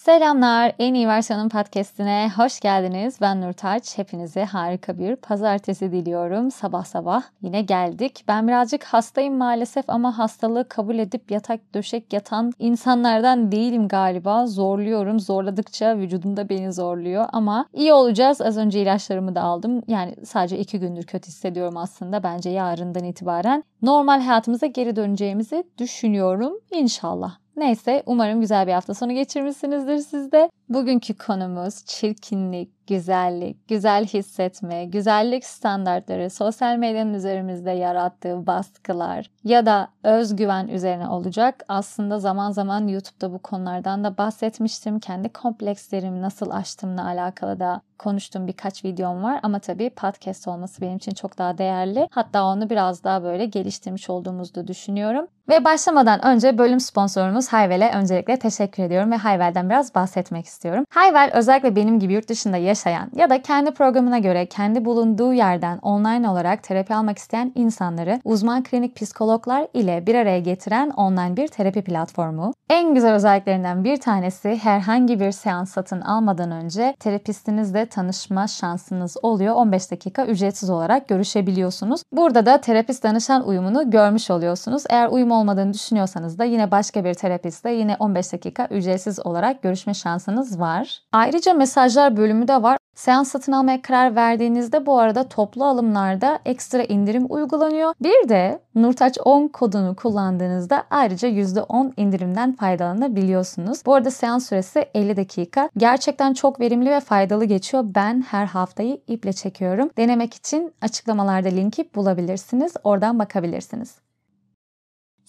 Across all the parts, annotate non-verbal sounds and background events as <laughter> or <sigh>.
Selamlar, En iyi Versiyonun podcastine hoş geldiniz. Ben Nurtaç. Hepinize harika bir pazartesi diliyorum. Sabah sabah yine geldik. Ben birazcık hastayım maalesef ama hastalığı kabul edip yatak döşek yatan insanlardan değilim galiba. Zorluyorum. Zorladıkça vücudumda beni zorluyor ama iyi olacağız. Az önce ilaçlarımı da aldım. Yani sadece iki gündür kötü hissediyorum aslında. Bence yarından itibaren normal hayatımıza geri döneceğimizi düşünüyorum. İnşallah. Neyse umarım güzel bir hafta sonu geçirmişsinizdir siz de. Bugünkü konumuz çirkinlik, güzellik, güzel hissetme, güzellik standartları, sosyal medyanın üzerimizde yarattığı baskılar ya da özgüven üzerine olacak. Aslında zaman zaman YouTube'da bu konulardan da bahsetmiştim. Kendi komplekslerimi nasıl aştığımla alakalı da konuştuğum birkaç videom var ama tabii podcast olması benim için çok daha değerli. Hatta onu biraz daha böyle geliştirmiş olduğumuzu da düşünüyorum. Ve başlamadan önce bölüm sponsorumuz Hayvel'e öncelikle teşekkür ediyorum ve Hayvel'den biraz bahsetmek istiyorum. Hayvel özellikle benim gibi yurt dışında yaşayan ya da kendi programına göre kendi bulunduğu yerden online olarak terapi almak isteyen insanları uzman klinik psikologlar ile bir araya getiren online bir terapi platformu. En güzel özelliklerinden bir tanesi herhangi bir seans satın almadan önce terapistinizle tanışma şansınız oluyor. 15 dakika ücretsiz olarak görüşebiliyorsunuz. Burada da terapist danışan uyumunu görmüş oluyorsunuz. Eğer uyum olmadığını düşünüyorsanız da yine başka bir terapistle yine 15 dakika ücretsiz olarak görüşme şansınız var. Ayrıca mesajlar bölümü de var. Seans satın almaya karar verdiğinizde bu arada toplu alımlarda ekstra indirim uygulanıyor. Bir de Nurtaç 10 kodunu kullandığınızda ayrıca %10 indirimden faydalanabiliyorsunuz. Bu arada seans süresi 50 dakika. Gerçekten çok verimli ve faydalı geçiyor. Ben her haftayı iple çekiyorum. Denemek için açıklamalarda linki bulabilirsiniz. Oradan bakabilirsiniz.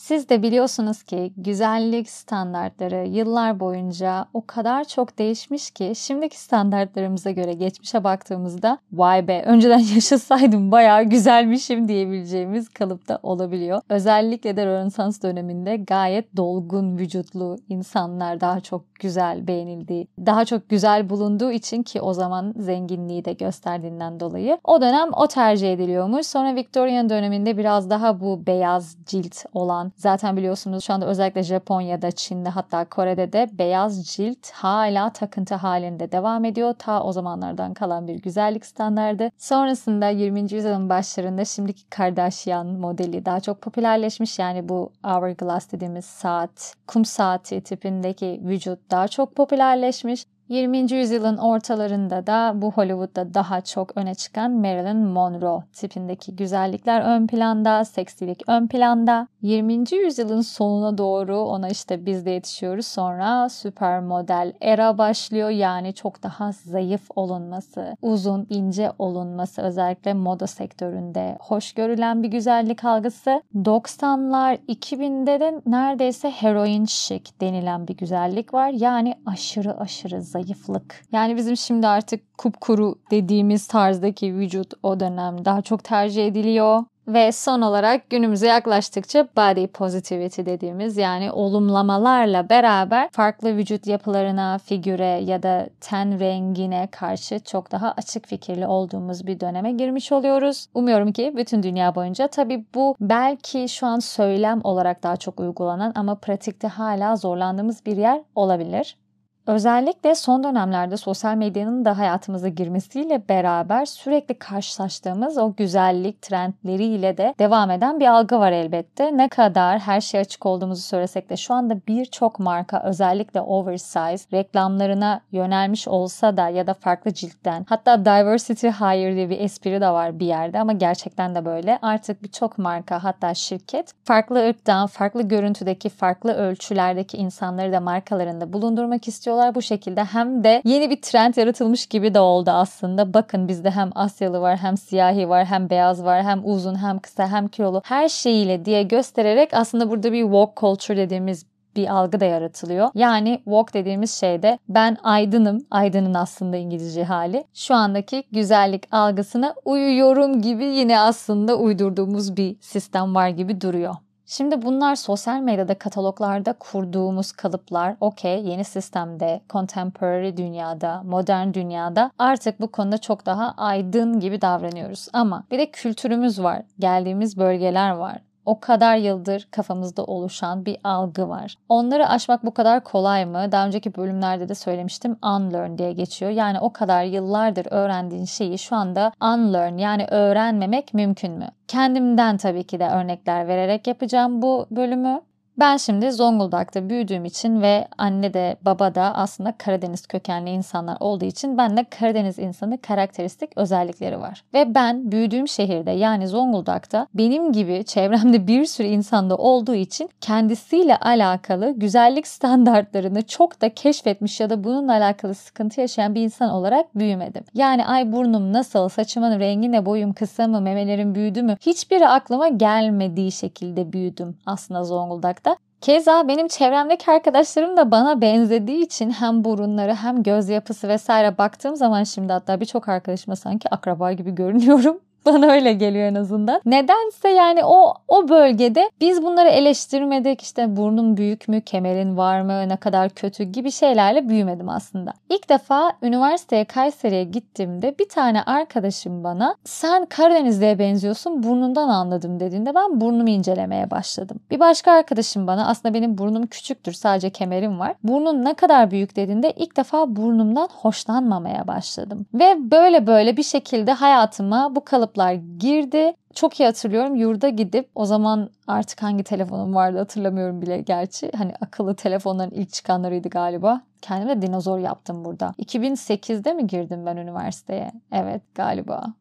Siz de biliyorsunuz ki güzellik standartları yıllar boyunca o kadar çok değişmiş ki şimdiki standartlarımıza göre geçmişe baktığımızda vay be önceden <laughs> yaşasaydım bayağı güzelmişim diyebileceğimiz kalıpta olabiliyor. Özellikle de Rönesans döneminde gayet dolgun vücutlu insanlar daha çok güzel beğenildiği, daha çok güzel bulunduğu için ki o zaman zenginliği de gösterdiğinden dolayı o dönem o tercih ediliyormuş. Sonra Victorian döneminde biraz daha bu beyaz cilt olan Zaten biliyorsunuz şu anda özellikle Japonya'da, Çin'de hatta Kore'de de beyaz cilt hala takıntı halinde devam ediyor. Ta o zamanlardan kalan bir güzellik standardı. Sonrasında 20. yüzyılın başlarında şimdiki Kardashian modeli daha çok popülerleşmiş. Yani bu hourglass dediğimiz saat, kum saati tipindeki vücut daha çok popülerleşmiş. 20. yüzyılın ortalarında da bu Hollywood'da daha çok öne çıkan Marilyn Monroe tipindeki güzellikler ön planda, seksilik ön planda. 20. yüzyılın sonuna doğru ona işte biz de yetişiyoruz. Sonra süper model era başlıyor. Yani çok daha zayıf olunması, uzun, ince olunması özellikle moda sektöründe hoş görülen bir güzellik algısı. 90'lar 2000'de de neredeyse heroin chic denilen bir güzellik var. Yani aşırı aşırı zayıf zayıflık. Yani bizim şimdi artık kupkuru dediğimiz tarzdaki vücut o dönem daha çok tercih ediliyor. Ve son olarak günümüze yaklaştıkça body positivity dediğimiz yani olumlamalarla beraber farklı vücut yapılarına, figüre ya da ten rengine karşı çok daha açık fikirli olduğumuz bir döneme girmiş oluyoruz. Umuyorum ki bütün dünya boyunca tabii bu belki şu an söylem olarak daha çok uygulanan ama pratikte hala zorlandığımız bir yer olabilir. Özellikle son dönemlerde sosyal medyanın da hayatımıza girmesiyle beraber sürekli karşılaştığımız o güzellik trendleriyle de devam eden bir algı var elbette. Ne kadar her şey açık olduğumuzu söylesek de şu anda birçok marka özellikle oversize reklamlarına yönelmiş olsa da ya da farklı ciltten hatta diversity hire diye bir espri de var bir yerde ama gerçekten de böyle. Artık birçok marka hatta şirket farklı ırktan, farklı görüntüdeki, farklı ölçülerdeki insanları da markalarında bulundurmak istiyorlar çalışıyorlar bu şekilde. Hem de yeni bir trend yaratılmış gibi de oldu aslında. Bakın bizde hem Asyalı var, hem siyahi var, hem beyaz var, hem uzun, hem kısa, hem kilolu. Her şeyiyle diye göstererek aslında burada bir walk culture dediğimiz bir algı da yaratılıyor. Yani walk dediğimiz şeyde ben aydınım, aydının aslında İngilizce hali. Şu andaki güzellik algısına uyuyorum gibi yine aslında uydurduğumuz bir sistem var gibi duruyor. Şimdi bunlar sosyal medyada kataloglarda kurduğumuz kalıplar okey yeni sistemde, contemporary dünyada, modern dünyada artık bu konuda çok daha aydın gibi davranıyoruz. Ama bir de kültürümüz var, geldiğimiz bölgeler var o kadar yıldır kafamızda oluşan bir algı var. Onları aşmak bu kadar kolay mı? Daha önceki bölümlerde de söylemiştim. Unlearn diye geçiyor. Yani o kadar yıllardır öğrendiğin şeyi şu anda unlearn yani öğrenmemek mümkün mü? Kendimden tabii ki de örnekler vererek yapacağım bu bölümü. Ben şimdi Zonguldak'ta büyüdüğüm için ve anne de baba da aslında Karadeniz kökenli insanlar olduğu için bende Karadeniz insanı karakteristik özellikleri var. Ve ben büyüdüğüm şehirde yani Zonguldak'ta benim gibi çevremde <laughs> bir sürü insanda olduğu için kendisiyle alakalı güzellik standartlarını çok da keşfetmiş ya da bununla alakalı sıkıntı yaşayan bir insan olarak büyümedim. Yani ay burnum nasıl, saçımın rengi ne, boyum kısa mı, memelerim büyüdü mü hiçbiri aklıma gelmediği şekilde büyüdüm aslında Zonguldak'ta. Keza benim çevremdeki arkadaşlarım da bana benzediği için hem burunları hem göz yapısı vesaire baktığım zaman şimdi hatta birçok arkadaşıma sanki akraba gibi görünüyorum. <laughs> Bana öyle geliyor en azından. Nedense yani o o bölgede biz bunları eleştirmedik. İşte burnum büyük mü, kemerin var mı, ne kadar kötü gibi şeylerle büyümedim aslında. İlk defa üniversiteye Kayseri'ye gittiğimde bir tane arkadaşım bana sen Karadenizli'ye benziyorsun burnundan anladım dediğinde ben burnumu incelemeye başladım. Bir başka arkadaşım bana aslında benim burnum küçüktür sadece kemerim var. Burnun ne kadar büyük dediğinde ilk defa burnumdan hoşlanmamaya başladım. Ve böyle böyle bir şekilde hayatıma bu kalıp kalıplar girdi. Çok iyi hatırlıyorum yurda gidip o zaman artık hangi telefonum vardı hatırlamıyorum bile gerçi. Hani akıllı telefonların ilk çıkanlarıydı galiba. Kendime dinozor yaptım burada. 2008'de mi girdim ben üniversiteye? Evet galiba.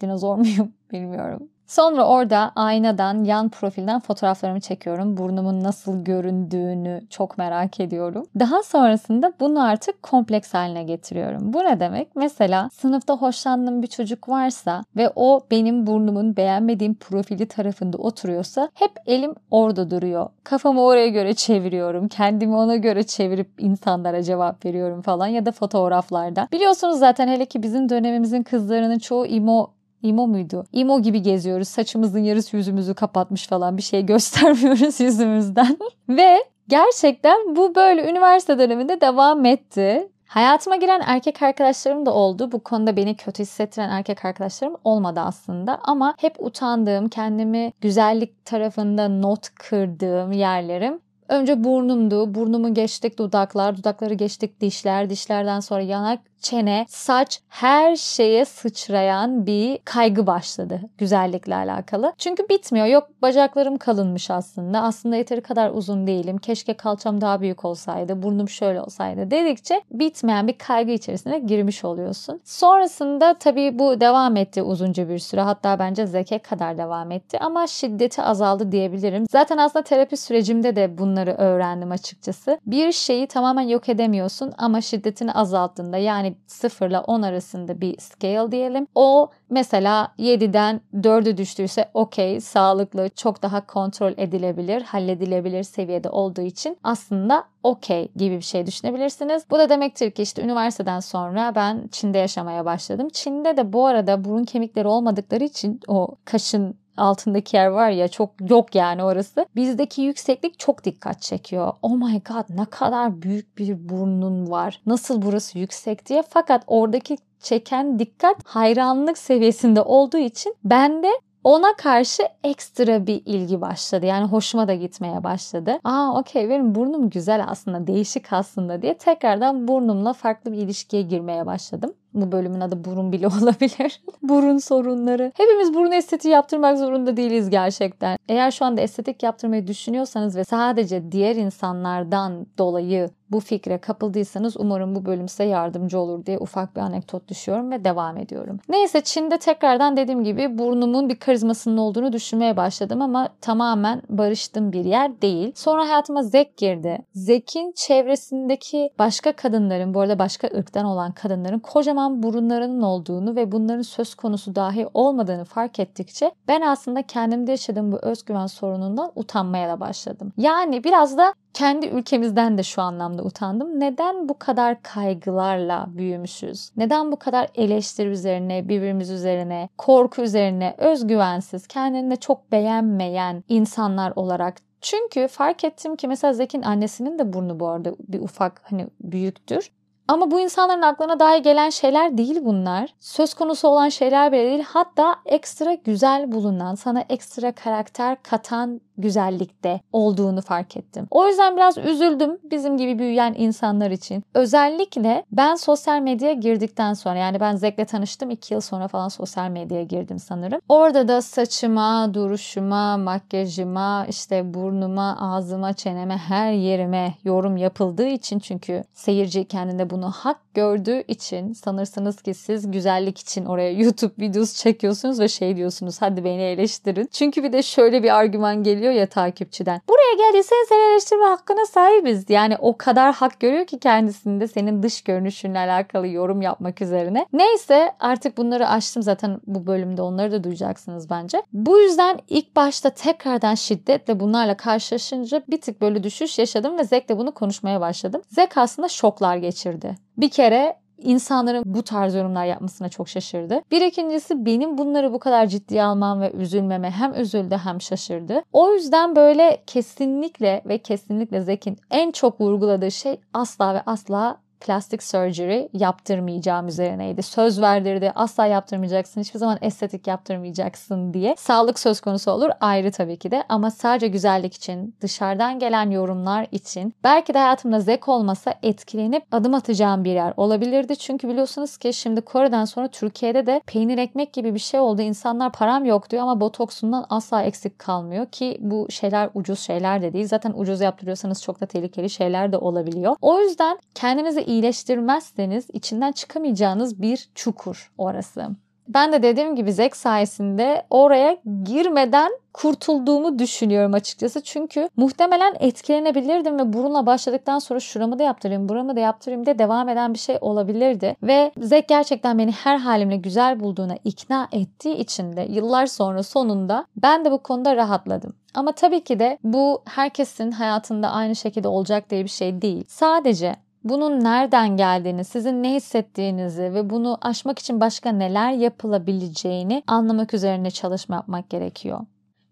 Dinozor muyum <laughs> bilmiyorum. Sonra orada aynadan, yan profilden fotoğraflarımı çekiyorum. Burnumun nasıl göründüğünü çok merak ediyorum. Daha sonrasında bunu artık kompleks haline getiriyorum. Bu ne demek? Mesela sınıfta hoşlandığım bir çocuk varsa ve o benim burnumun beğenmediğim profili tarafında oturuyorsa hep elim orada duruyor. Kafamı oraya göre çeviriyorum. Kendimi ona göre çevirip insanlara cevap veriyorum falan ya da fotoğraflarda. Biliyorsunuz zaten hele ki bizim dönemimizin kızlarının çoğu imo İmo muydu? İmo gibi geziyoruz. Saçımızın yarısı yüzümüzü kapatmış falan bir şey <laughs> göstermiyoruz yüzümüzden. <laughs> Ve gerçekten bu böyle üniversite döneminde devam etti. Hayatıma giren erkek arkadaşlarım da oldu. Bu konuda beni kötü hissettiren erkek arkadaşlarım olmadı aslında. Ama hep utandığım, kendimi güzellik tarafında not kırdığım yerlerim Önce burnumdu. Burnumu geçtik dudaklar, dudakları geçtik dişler, dişlerden sonra yanak, çene, saç her şeye sıçrayan bir kaygı başladı güzellikle alakalı. Çünkü bitmiyor. Yok bacaklarım kalınmış aslında. Aslında yeteri kadar uzun değilim. Keşke kalçam daha büyük olsaydı. Burnum şöyle olsaydı dedikçe bitmeyen bir kaygı içerisine girmiş oluyorsun. Sonrasında tabii bu devam etti uzunca bir süre. Hatta bence zeke kadar devam etti ama şiddeti azaldı diyebilirim. Zaten aslında terapi sürecimde de bunları öğrendim açıkçası. Bir şeyi tamamen yok edemiyorsun ama şiddetini azalttığında yani 0 ile 10 arasında bir scale diyelim. O mesela 7'den 4'e düştüyse okey, sağlıklı, çok daha kontrol edilebilir, halledilebilir seviyede olduğu için aslında okey gibi bir şey düşünebilirsiniz. Bu da demektir ki işte üniversiteden sonra ben Çin'de yaşamaya başladım. Çin'de de bu arada burun kemikleri olmadıkları için o kaşın altındaki yer var ya çok yok yani orası. Bizdeki yükseklik çok dikkat çekiyor. Oh my god ne kadar büyük bir burnun var. Nasıl burası yüksek diye. Fakat oradaki çeken dikkat hayranlık seviyesinde olduğu için ben de ona karşı ekstra bir ilgi başladı. Yani hoşuma da gitmeye başladı. Aa okey benim burnum güzel aslında, değişik aslında diye tekrardan burnumla farklı bir ilişkiye girmeye başladım. Bu bölümün adı burun bile <laughs> olabilir. burun sorunları. Hepimiz burun estetiği yaptırmak zorunda değiliz gerçekten. Eğer şu anda estetik yaptırmayı düşünüyorsanız ve sadece diğer insanlardan dolayı bu fikre kapıldıysanız umarım bu bölüm size yardımcı olur diye ufak bir anekdot düşüyorum ve devam ediyorum. Neyse Çin'de tekrardan dediğim gibi burnumun bir karizmasının olduğunu düşünmeye başladım ama tamamen barıştığım bir yer değil. Sonra hayatıma Zek girdi. Zek'in çevresindeki başka kadınların, bu arada başka ırktan olan kadınların kocaman kocaman burunlarının olduğunu ve bunların söz konusu dahi olmadığını fark ettikçe ben aslında kendimde yaşadığım bu özgüven sorunundan utanmaya da başladım. Yani biraz da kendi ülkemizden de şu anlamda utandım. Neden bu kadar kaygılarla büyümüşüz? Neden bu kadar eleştiri üzerine, birbirimiz üzerine, korku üzerine, özgüvensiz, kendini çok beğenmeyen insanlar olarak çünkü fark ettim ki mesela Zek'in annesinin de burnu bu arada bir ufak hani büyüktür. Ama bu insanların aklına dahi gelen şeyler değil bunlar. Söz konusu olan şeyler bile değil. Hatta ekstra güzel bulunan, sana ekstra karakter katan güzellikte olduğunu fark ettim. O yüzden biraz üzüldüm bizim gibi büyüyen insanlar için. Özellikle ben sosyal medyaya girdikten sonra yani ben Zek'le tanıştım 2 yıl sonra falan sosyal medyaya girdim sanırım. Orada da saçıma, duruşuma, makyajıma, işte burnuma, ağzıma, çeneme, her yerime yorum yapıldığı için çünkü seyirci kendinde bunu hak gördüğü için sanırsınız ki siz güzellik için oraya <laughs> YouTube videosu çekiyorsunuz ve şey diyorsunuz hadi beni eleştirin. Çünkü bir de şöyle bir argüman geliyor ya takipçiden. Buraya geldiysen seni eleştirme hakkına sahibiz. Yani o kadar hak görüyor ki kendisinde senin dış görünüşünle alakalı yorum yapmak üzerine. Neyse artık bunları açtım zaten bu bölümde onları da duyacaksınız bence. Bu yüzden ilk başta tekrardan şiddetle bunlarla karşılaşınca bir tık böyle düşüş yaşadım ve Zek'le bunu konuşmaya başladım. Zek aslında şoklar geçirdi. Bir kere insanların bu tarz yorumlar yapmasına çok şaşırdı. Bir ikincisi benim bunları bu kadar ciddiye almam ve üzülmeme hem üzüldü hem şaşırdı. O yüzden böyle kesinlikle ve kesinlikle Zek'in en çok vurguladığı şey asla ve asla plastik surgery yaptırmayacağım üzerineydi. Söz verdirdi. Asla yaptırmayacaksın. Hiçbir zaman estetik yaptırmayacaksın diye. Sağlık söz konusu olur ayrı tabii ki de ama sadece güzellik için, dışarıdan gelen yorumlar için belki de hayatımda zek olmasa etkilenip adım atacağım bir yer olabilirdi. Çünkü biliyorsunuz ki şimdi Kore'den sonra Türkiye'de de peynir ekmek gibi bir şey oldu. İnsanlar param yok diyor ama botoksundan asla eksik kalmıyor ki bu şeyler ucuz şeyler de değil. Zaten ucuz yaptırıyorsanız çok da tehlikeli şeyler de olabiliyor. O yüzden kendinizi iyileştirmezseniz içinden çıkamayacağınız bir çukur orası. Ben de dediğim gibi Zek sayesinde oraya girmeden kurtulduğumu düşünüyorum açıkçası. Çünkü muhtemelen etkilenebilirdim ve burunla başladıktan sonra şuramı da yaptırayım, buramı da yaptırayım diye devam eden bir şey olabilirdi. Ve Zek gerçekten beni her halimle güzel bulduğuna ikna ettiği için de yıllar sonra sonunda ben de bu konuda rahatladım. Ama tabii ki de bu herkesin hayatında aynı şekilde olacak diye bir şey değil. Sadece bunun nereden geldiğini, sizin ne hissettiğinizi ve bunu aşmak için başka neler yapılabileceğini anlamak üzerine çalışma yapmak gerekiyor.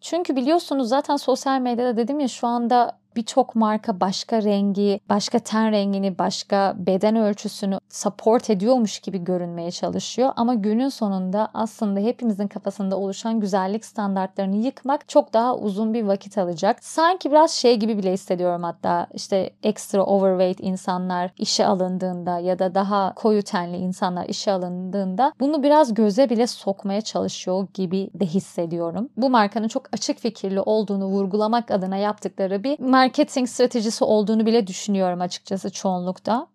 Çünkü biliyorsunuz zaten sosyal medyada dedim ya şu anda birçok marka başka rengi, başka ten rengini, başka beden ölçüsünü support ediyormuş gibi görünmeye çalışıyor. Ama günün sonunda aslında hepimizin kafasında oluşan güzellik standartlarını yıkmak çok daha uzun bir vakit alacak. Sanki biraz şey gibi bile hissediyorum hatta işte extra overweight insanlar işe alındığında ya da daha koyu tenli insanlar işe alındığında bunu biraz göze bile sokmaya çalışıyor gibi de hissediyorum. Bu markanın çok açık fikirli olduğunu vurgulamak adına yaptıkları bir marketing stratejisi olduğunu bile düşünüyorum açıkçası çoğunlukta.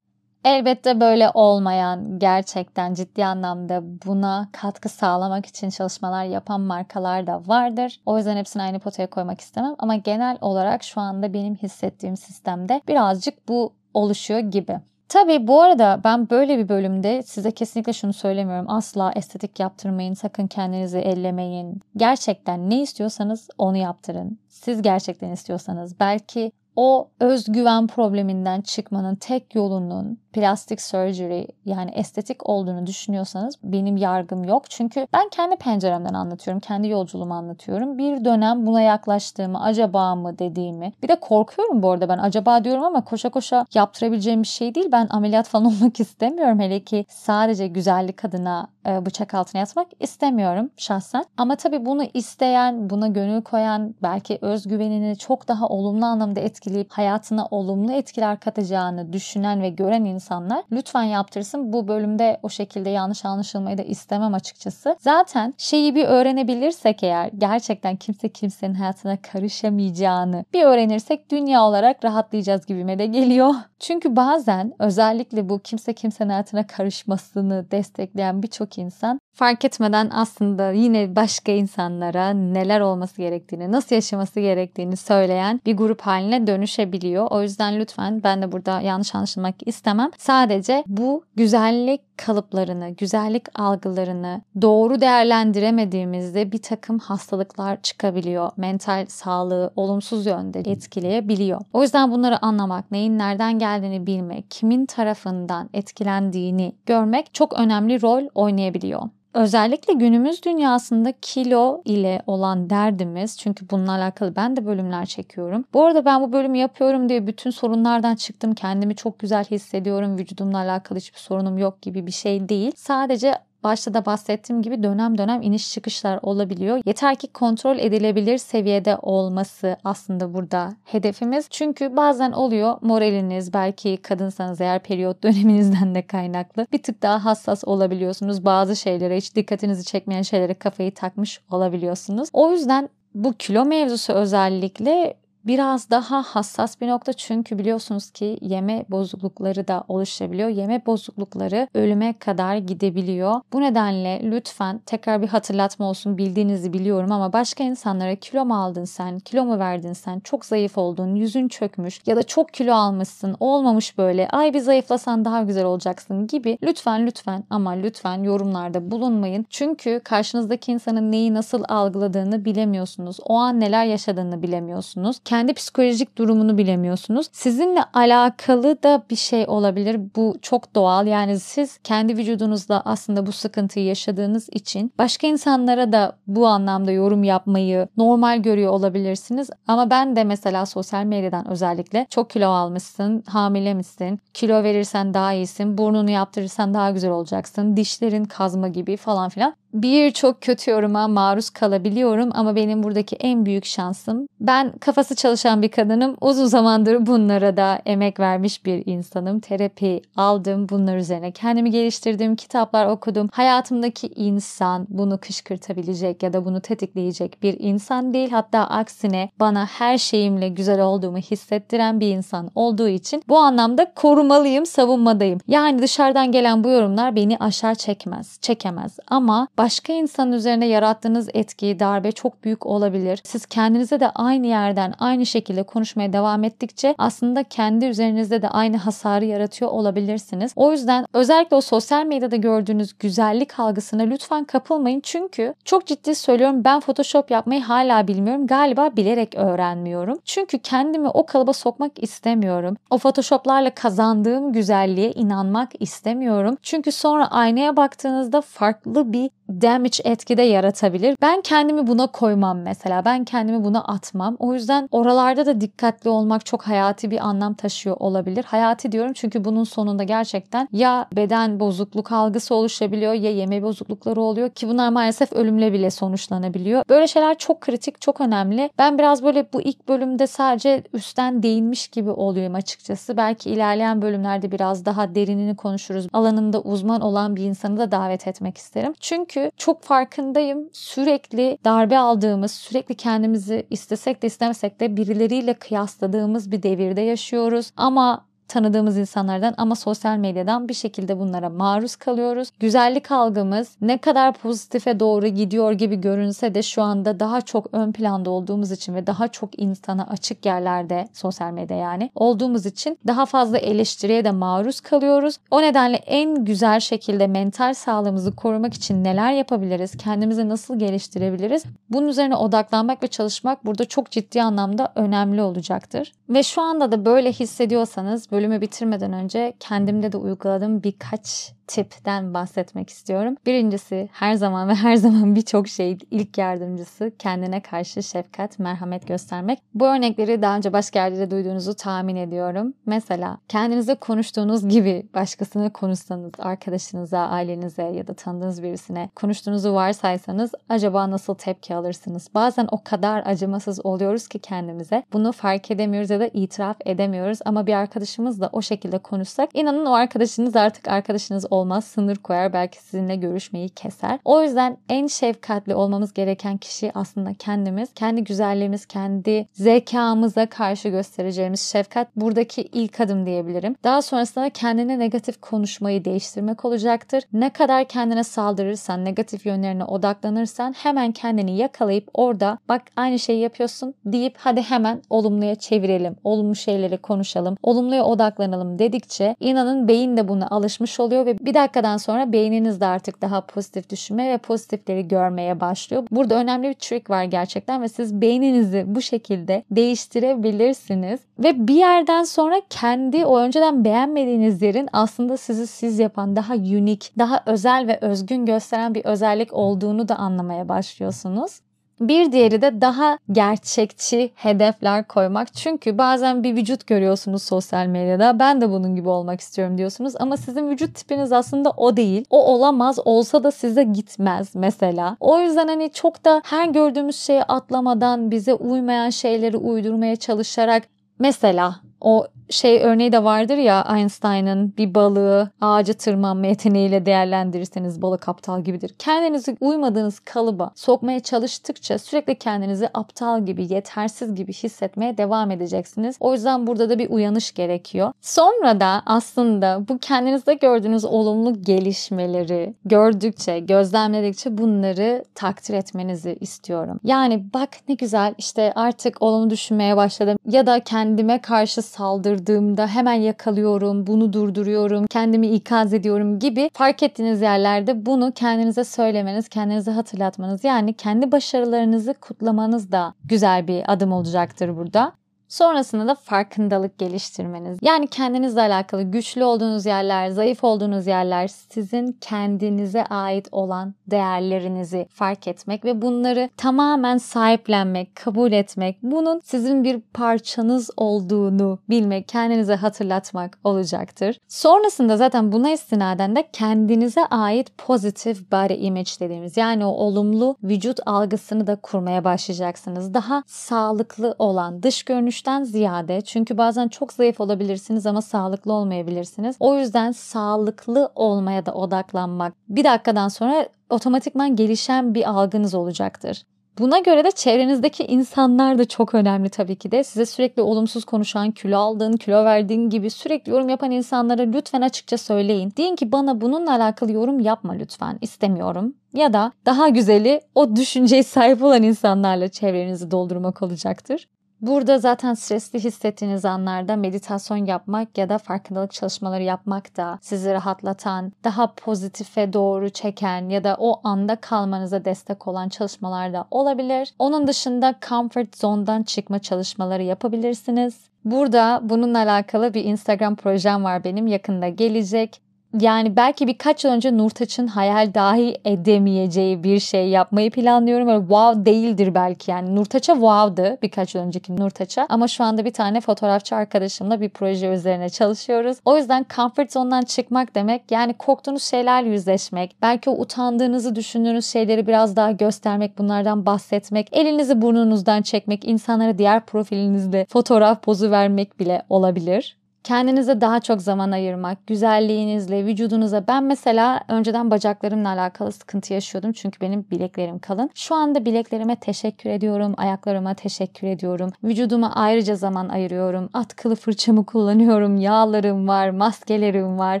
Elbette böyle olmayan, gerçekten ciddi anlamda buna katkı sağlamak için çalışmalar yapan markalar da vardır. O yüzden hepsini aynı potaya koymak istemem ama genel olarak şu anda benim hissettiğim sistemde birazcık bu oluşuyor gibi. Tabii bu arada ben böyle bir bölümde size kesinlikle şunu söylemiyorum. Asla estetik yaptırmayın, sakın kendinizi ellemeyin. Gerçekten ne istiyorsanız onu yaptırın. Siz gerçekten istiyorsanız belki o özgüven probleminden çıkmanın tek yolunun plastik surgery yani estetik olduğunu düşünüyorsanız benim yargım yok. Çünkü ben kendi penceremden anlatıyorum. Kendi yolculuğumu anlatıyorum. Bir dönem buna yaklaştığımı, acaba mı dediğimi. Bir de korkuyorum bu arada ben acaba diyorum ama koşa koşa yaptırabileceğim bir şey değil. Ben ameliyat falan <laughs> olmak istemiyorum. Hele ki sadece güzellik adına bıçak altına yatmak istemiyorum şahsen. Ama tabii bunu isteyen, buna gönül koyan, belki özgüvenini çok daha olumlu anlamda etkileyip hayatına olumlu etkiler katacağını düşünen ve gören insanlar lütfen yaptırsın. Bu bölümde o şekilde yanlış anlaşılmayı da istemem açıkçası. Zaten şeyi bir öğrenebilirsek eğer gerçekten kimse kimsenin hayatına karışamayacağını bir öğrenirsek dünya olarak rahatlayacağız gibime de geliyor. <laughs> Çünkü bazen özellikle bu kimse kimsenin hayatına karışmasını destekleyen birçok insan fark etmeden aslında yine başka insanlara neler olması gerektiğini, nasıl yaşaması gerektiğini söyleyen bir grup haline dönüşebiliyor. O yüzden lütfen ben de burada yanlış anlaşılmak istemem. Sadece bu güzellik kalıplarını, güzellik algılarını doğru değerlendiremediğimizde bir takım hastalıklar çıkabiliyor. Mental sağlığı olumsuz yönde etkileyebiliyor. O yüzden bunları anlamak, neyin nereden geldiğini bilmek, kimin tarafından etkilendiğini görmek çok önemli rol oynayabiliyor. Özellikle günümüz dünyasında kilo ile olan derdimiz çünkü bununla alakalı ben de bölümler çekiyorum. Bu arada ben bu bölümü yapıyorum diye bütün sorunlardan çıktım. Kendimi çok güzel hissediyorum. Vücudumla alakalı hiçbir sorunum yok gibi bir şey değil. Sadece başta da bahsettiğim gibi dönem dönem iniş çıkışlar olabiliyor. Yeter ki kontrol edilebilir seviyede olması aslında burada hedefimiz. Çünkü bazen oluyor moraliniz belki kadınsanız eğer periyot <laughs> döneminizden de kaynaklı bir tık daha hassas olabiliyorsunuz. Bazı şeylere hiç dikkatinizi çekmeyen şeylere kafayı takmış olabiliyorsunuz. O yüzden bu kilo mevzusu özellikle biraz daha hassas bir nokta çünkü biliyorsunuz ki yeme bozuklukları da oluşabiliyor. Yeme bozuklukları ölüme kadar gidebiliyor. Bu nedenle lütfen tekrar bir hatırlatma olsun bildiğinizi biliyorum ama başka insanlara kilo mu aldın sen, kilo mu verdin sen, çok zayıf oldun, yüzün çökmüş ya da çok kilo almışsın, olmamış böyle, ay bir zayıflasan daha güzel olacaksın gibi lütfen lütfen ama lütfen yorumlarda bulunmayın. Çünkü karşınızdaki insanın neyi nasıl algıladığını bilemiyorsunuz. O an neler yaşadığını bilemiyorsunuz kendi psikolojik durumunu bilemiyorsunuz. Sizinle alakalı da bir şey olabilir. Bu çok doğal. Yani siz kendi vücudunuzla aslında bu sıkıntıyı yaşadığınız için başka insanlara da bu anlamda yorum yapmayı normal görüyor olabilirsiniz. Ama ben de mesela sosyal medyadan özellikle çok kilo almışsın, hamile misin, kilo verirsen daha iyisin, burnunu yaptırırsan daha güzel olacaksın, dişlerin kazma gibi falan filan birçok kötü yoruma maruz kalabiliyorum ama benim buradaki en büyük şansım ben kafası çalışan bir kadınım. Uzun zamandır bunlara da emek vermiş bir insanım. Terapi aldım bunlar üzerine. Kendimi geliştirdim, kitaplar okudum. Hayatımdaki insan bunu kışkırtabilecek ya da bunu tetikleyecek bir insan değil. Hatta aksine bana her şeyimle güzel olduğumu hissettiren bir insan olduğu için bu anlamda korumalıyım, savunmadayım. Yani dışarıdan gelen bu yorumlar beni aşağı çekmez, çekemez. Ama başka insan üzerine yarattığınız etki, darbe çok büyük olabilir. Siz kendinize de aynı yerden aynı şekilde konuşmaya devam ettikçe aslında kendi üzerinizde de aynı hasarı yaratıyor olabilirsiniz. O yüzden özellikle o sosyal medyada gördüğünüz güzellik algısına lütfen kapılmayın. Çünkü çok ciddi söylüyorum ben Photoshop yapmayı hala bilmiyorum. Galiba bilerek öğrenmiyorum. Çünkü kendimi o kalıba sokmak istemiyorum. O Photoshoplarla kazandığım güzelliğe inanmak istemiyorum. Çünkü sonra aynaya baktığınızda farklı bir damage etki de yaratabilir. Ben kendimi buna koymam mesela. Ben kendimi buna atmam. O yüzden oralarda da dikkatli olmak çok hayati bir anlam taşıyor olabilir. Hayati diyorum çünkü bunun sonunda gerçekten ya beden bozukluk algısı oluşabiliyor ya yeme bozuklukları oluyor ki bunlar maalesef ölümle bile sonuçlanabiliyor. Böyle şeyler çok kritik, çok önemli. Ben biraz böyle bu ilk bölümde sadece üstten değinmiş gibi oluyorum açıkçası. Belki ilerleyen bölümlerde biraz daha derinini konuşuruz. Alanında uzman olan bir insanı da davet etmek isterim. Çünkü çok farkındayım. Sürekli darbe aldığımız, sürekli kendimizi istesek de istemesek de birileriyle kıyasladığımız bir devirde yaşıyoruz. Ama tanıdığımız insanlardan ama sosyal medyadan bir şekilde bunlara maruz kalıyoruz. Güzellik algımız ne kadar pozitife doğru gidiyor gibi görünse de şu anda daha çok ön planda olduğumuz için ve daha çok insana açık yerlerde sosyal medya yani olduğumuz için daha fazla eleştiriye de maruz kalıyoruz. O nedenle en güzel şekilde mental sağlığımızı korumak için neler yapabiliriz? Kendimizi nasıl geliştirebiliriz? Bunun üzerine odaklanmak ve çalışmak burada çok ciddi anlamda önemli olacaktır. Ve şu anda da böyle hissediyorsanız bölümü bitirmeden önce kendimde de uyguladığım birkaç tipten bahsetmek istiyorum. Birincisi her zaman ve her <laughs> zaman birçok şey ilk yardımcısı kendine karşı şefkat, merhamet göstermek. Bu örnekleri daha önce başka yerde duyduğunuzu tahmin ediyorum. Mesela kendinize konuştuğunuz gibi başkasına konuşsanız, arkadaşınıza, ailenize ya da tanıdığınız birisine konuştuğunuzu varsaysanız acaba nasıl tepki alırsınız? Bazen o kadar acımasız oluyoruz ki kendimize. Bunu fark edemiyoruz ya da itiraf edemiyoruz ama bir arkadaşımızla o şekilde konuşsak inanın o arkadaşınız artık arkadaşınız olmaz, sınır koyar, belki sizinle görüşmeyi keser. O yüzden en şefkatli olmamız gereken kişi aslında kendimiz. Kendi güzelliğimiz, kendi zekamıza karşı göstereceğimiz şefkat buradaki ilk adım diyebilirim. Daha sonrasında kendine negatif konuşmayı değiştirmek olacaktır. Ne kadar kendine saldırırsan, negatif yönlerine odaklanırsan hemen kendini yakalayıp orada bak aynı şeyi yapıyorsun deyip hadi hemen olumluya çevirelim. Olumlu şeyleri konuşalım. Olumluya odaklanalım dedikçe inanın beyin de buna alışmış oluyor ve bir dakikadan sonra beyniniz de artık daha pozitif düşünmeye ve pozitifleri görmeye başlıyor. Burada önemli bir trick var gerçekten ve siz beyninizi bu şekilde değiştirebilirsiniz. Ve bir yerden sonra kendi o önceden beğenmediğiniz yerin aslında sizi siz yapan daha unik, daha özel ve özgün gösteren bir özellik olduğunu da anlamaya başlıyorsunuz. Bir diğeri de daha gerçekçi hedefler koymak. Çünkü bazen bir vücut görüyorsunuz sosyal medyada. Ben de bunun gibi olmak istiyorum diyorsunuz. Ama sizin vücut tipiniz aslında o değil. O olamaz. Olsa da size gitmez mesela. O yüzden hani çok da her gördüğümüz şeyi atlamadan bize uymayan şeyleri uydurmaya çalışarak mesela o şey örneği de vardır ya Einstein'ın bir balığı ağaca tırmanma yeteneğiyle değerlendirirseniz balık aptal gibidir. Kendinizi uymadığınız kalıba sokmaya çalıştıkça sürekli kendinizi aptal gibi, yetersiz gibi hissetmeye devam edeceksiniz. O yüzden burada da bir uyanış gerekiyor. Sonra da aslında bu kendinizde gördüğünüz olumlu gelişmeleri gördükçe, gözlemledikçe bunları takdir etmenizi istiyorum. Yani bak ne güzel işte artık olumlu düşünmeye başladım ya da kendime karşı saldırdığımda hemen yakalıyorum, bunu durduruyorum, kendimi ikaz ediyorum gibi fark ettiğiniz yerlerde bunu kendinize söylemeniz, kendinize hatırlatmanız yani kendi başarılarınızı kutlamanız da güzel bir adım olacaktır burada. Sonrasında da farkındalık geliştirmeniz. Yani kendinizle alakalı güçlü olduğunuz yerler, zayıf olduğunuz yerler sizin kendinize ait olan değerlerinizi fark etmek ve bunları tamamen sahiplenmek, kabul etmek, bunun sizin bir parçanız olduğunu bilmek, kendinize hatırlatmak olacaktır. Sonrasında zaten buna istinaden de kendinize ait pozitif body image dediğimiz yani o olumlu vücut algısını da kurmaya başlayacaksınız. Daha sağlıklı olan dış görünüş görünüşten ziyade çünkü bazen çok zayıf olabilirsiniz ama sağlıklı olmayabilirsiniz. O yüzden sağlıklı olmaya da odaklanmak bir dakikadan sonra otomatikman gelişen bir algınız olacaktır. Buna göre de çevrenizdeki insanlar da çok önemli tabii ki de. Size sürekli olumsuz konuşan, kilo aldığın, kilo verdiğin gibi sürekli yorum yapan insanlara lütfen açıkça söyleyin. Deyin ki bana bununla alakalı yorum yapma lütfen. İstemiyorum. Ya da daha güzeli o düşünceye sahip olan insanlarla çevrenizi doldurmak olacaktır. Burada zaten stresli hissettiğiniz anlarda meditasyon yapmak ya da farkındalık çalışmaları yapmak da sizi rahatlatan, daha pozitife doğru çeken ya da o anda kalmanıza destek olan çalışmalar da olabilir. Onun dışında comfort zone'dan çıkma çalışmaları yapabilirsiniz. Burada bununla alakalı bir Instagram projem var benim yakında gelecek yani belki birkaç yıl önce Nurtaç'ın hayal dahi edemeyeceği bir şey yapmayı planlıyorum. Öyle wow değildir belki yani. Nurtaç'a wow'dı birkaç yıl önceki Nurtaç'a. Ama şu anda bir tane fotoğrafçı arkadaşımla bir proje üzerine çalışıyoruz. O yüzden comfort zone'dan çıkmak demek yani korktuğunuz şeylerle yüzleşmek. Belki o utandığınızı düşündüğünüz şeyleri biraz daha göstermek, bunlardan bahsetmek. Elinizi burnunuzdan çekmek, insanlara diğer profilinizde fotoğraf pozu vermek bile olabilir. Kendinize daha çok zaman ayırmak, güzelliğinizle, vücudunuza. Ben mesela önceden bacaklarımla alakalı sıkıntı yaşıyordum çünkü benim bileklerim kalın. Şu anda bileklerime teşekkür ediyorum, ayaklarıma teşekkür ediyorum. Vücuduma ayrıca zaman ayırıyorum. Atkılı fırçamı kullanıyorum, yağlarım var, maskelerim var,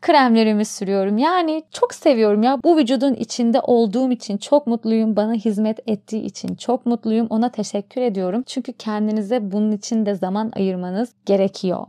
kremlerimi sürüyorum. Yani çok seviyorum ya. Bu vücudun içinde olduğum için çok mutluyum. Bana hizmet ettiği için çok mutluyum. Ona teşekkür ediyorum. Çünkü kendinize bunun için de zaman ayırmanız gerekiyor.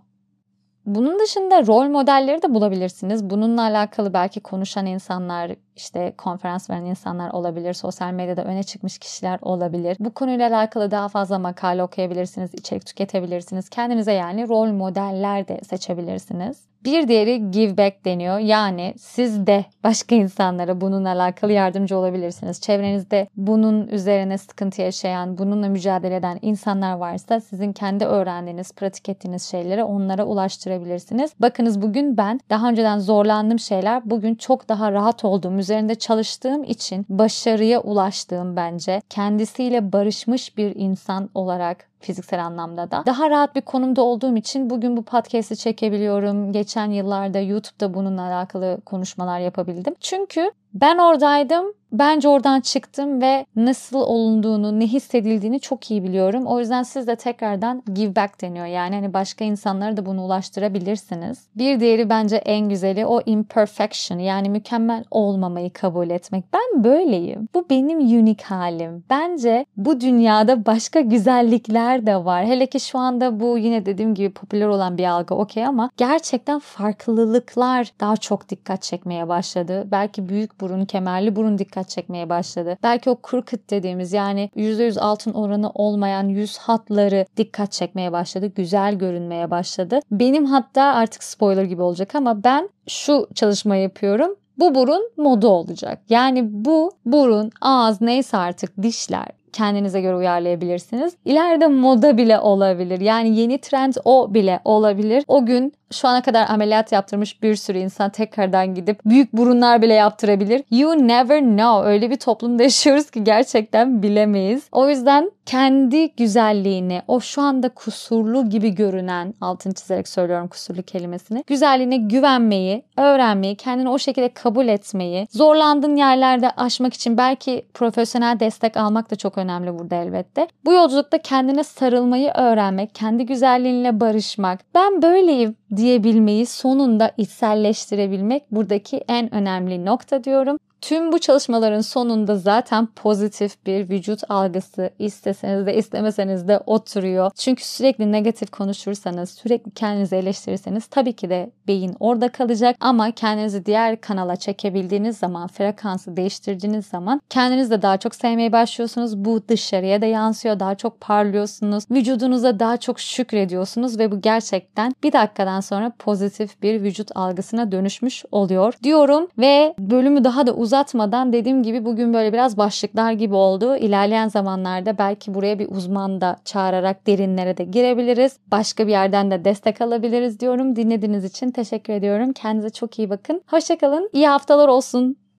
Bunun dışında rol modelleri de bulabilirsiniz. Bununla alakalı belki konuşan insanlar, işte konferans veren insanlar olabilir, sosyal medyada öne çıkmış kişiler olabilir. Bu konuyla alakalı daha fazla makale okuyabilirsiniz, içerik tüketebilirsiniz. Kendinize yani rol modeller de seçebilirsiniz. Bir diğeri give back deniyor. Yani siz de başka insanlara bununla alakalı yardımcı olabilirsiniz. Çevrenizde bunun üzerine sıkıntı yaşayan, bununla mücadele eden insanlar varsa sizin kendi öğrendiğiniz, pratik ettiğiniz şeyleri onlara ulaştırabilirsiniz. Bakınız bugün ben daha önceden zorlandığım şeyler bugün çok daha rahat olduğum, üzerinde çalıştığım için başarıya ulaştığım bence kendisiyle barışmış bir insan olarak fiziksel anlamda da. Daha rahat bir konumda olduğum için bugün bu podcast'i çekebiliyorum. Geçen yıllarda YouTube'da bununla alakalı konuşmalar yapabildim. Çünkü Ben oradaydım. Bence oradan çıktım ve nasıl olunduğunu, ne hissedildiğini çok iyi biliyorum. O yüzden siz de tekrardan give back deniyor. Yani hani başka insanlara da bunu ulaştırabilirsiniz. Bir diğeri bence en güzeli o imperfection yani mükemmel olmamayı kabul etmek. Ben böyleyim. Bu benim unik halim. Bence bu dünyada başka güzellikler de var. Hele ki şu anda bu yine dediğim gibi popüler olan bir algı okey ama gerçekten farklılıklar daha çok dikkat çekmeye başladı. Belki büyük burun, kemerli burun dikkat çekmeye başladı. Belki o crooked dediğimiz yani %100 altın oranı olmayan yüz hatları dikkat çekmeye başladı. Güzel görünmeye başladı. Benim hatta artık spoiler gibi olacak ama ben şu çalışma yapıyorum bu burun moda olacak. Yani bu burun, ağız neyse artık dişler kendinize göre uyarlayabilirsiniz. İleride moda bile olabilir. Yani yeni trend o bile olabilir. O gün şu ana kadar ameliyat yaptırmış bir sürü insan tekrardan gidip büyük burunlar bile yaptırabilir. You never know. Öyle bir toplumda <laughs> yaşıyoruz ki gerçekten bilemeyiz. O yüzden kendi güzelliğini, o şu anda kusurlu gibi görünen, altını çizerek söylüyorum kusurlu kelimesini, güzelliğine güvenmeyi, öğrenmeyi, kendini o şekilde kabul etmeyi, zorlandığın yerlerde aşmak için belki profesyonel destek almak da önemli burada elbette. Bu yolculukta kendine sarılmayı öğrenmek, kendi güzelliğinle barışmak. Ben böyleyim diyebilmeyi sonunda içselleştirebilmek buradaki en önemli nokta diyorum. Tüm bu çalışmaların sonunda zaten pozitif bir vücut algısı isteseniz de istemeseniz de oturuyor. Çünkü sürekli negatif konuşursanız, sürekli kendinizi eleştirirseniz tabii ki de beyin orada kalacak ama kendinizi diğer kanala çekebildiğiniz zaman, frekansı değiştirdiğiniz zaman kendinizi de daha çok sevmeye başlıyorsunuz. Bu dışarıya da yansıyor. Daha çok parlıyorsunuz. Vücudunuza daha çok şükrediyorsunuz ve bu gerçekten bir dakikadan sonra pozitif bir vücut algısına dönüşmüş oluyor diyorum ve bölümü daha da uzun uzatmadan dediğim gibi bugün böyle biraz başlıklar gibi oldu. İlerleyen zamanlarda belki buraya bir uzman da çağırarak derinlere de girebiliriz. Başka bir yerden de destek alabiliriz diyorum. Dinlediğiniz için teşekkür ediyorum. Kendinize çok iyi bakın. Hoşçakalın. İyi haftalar olsun.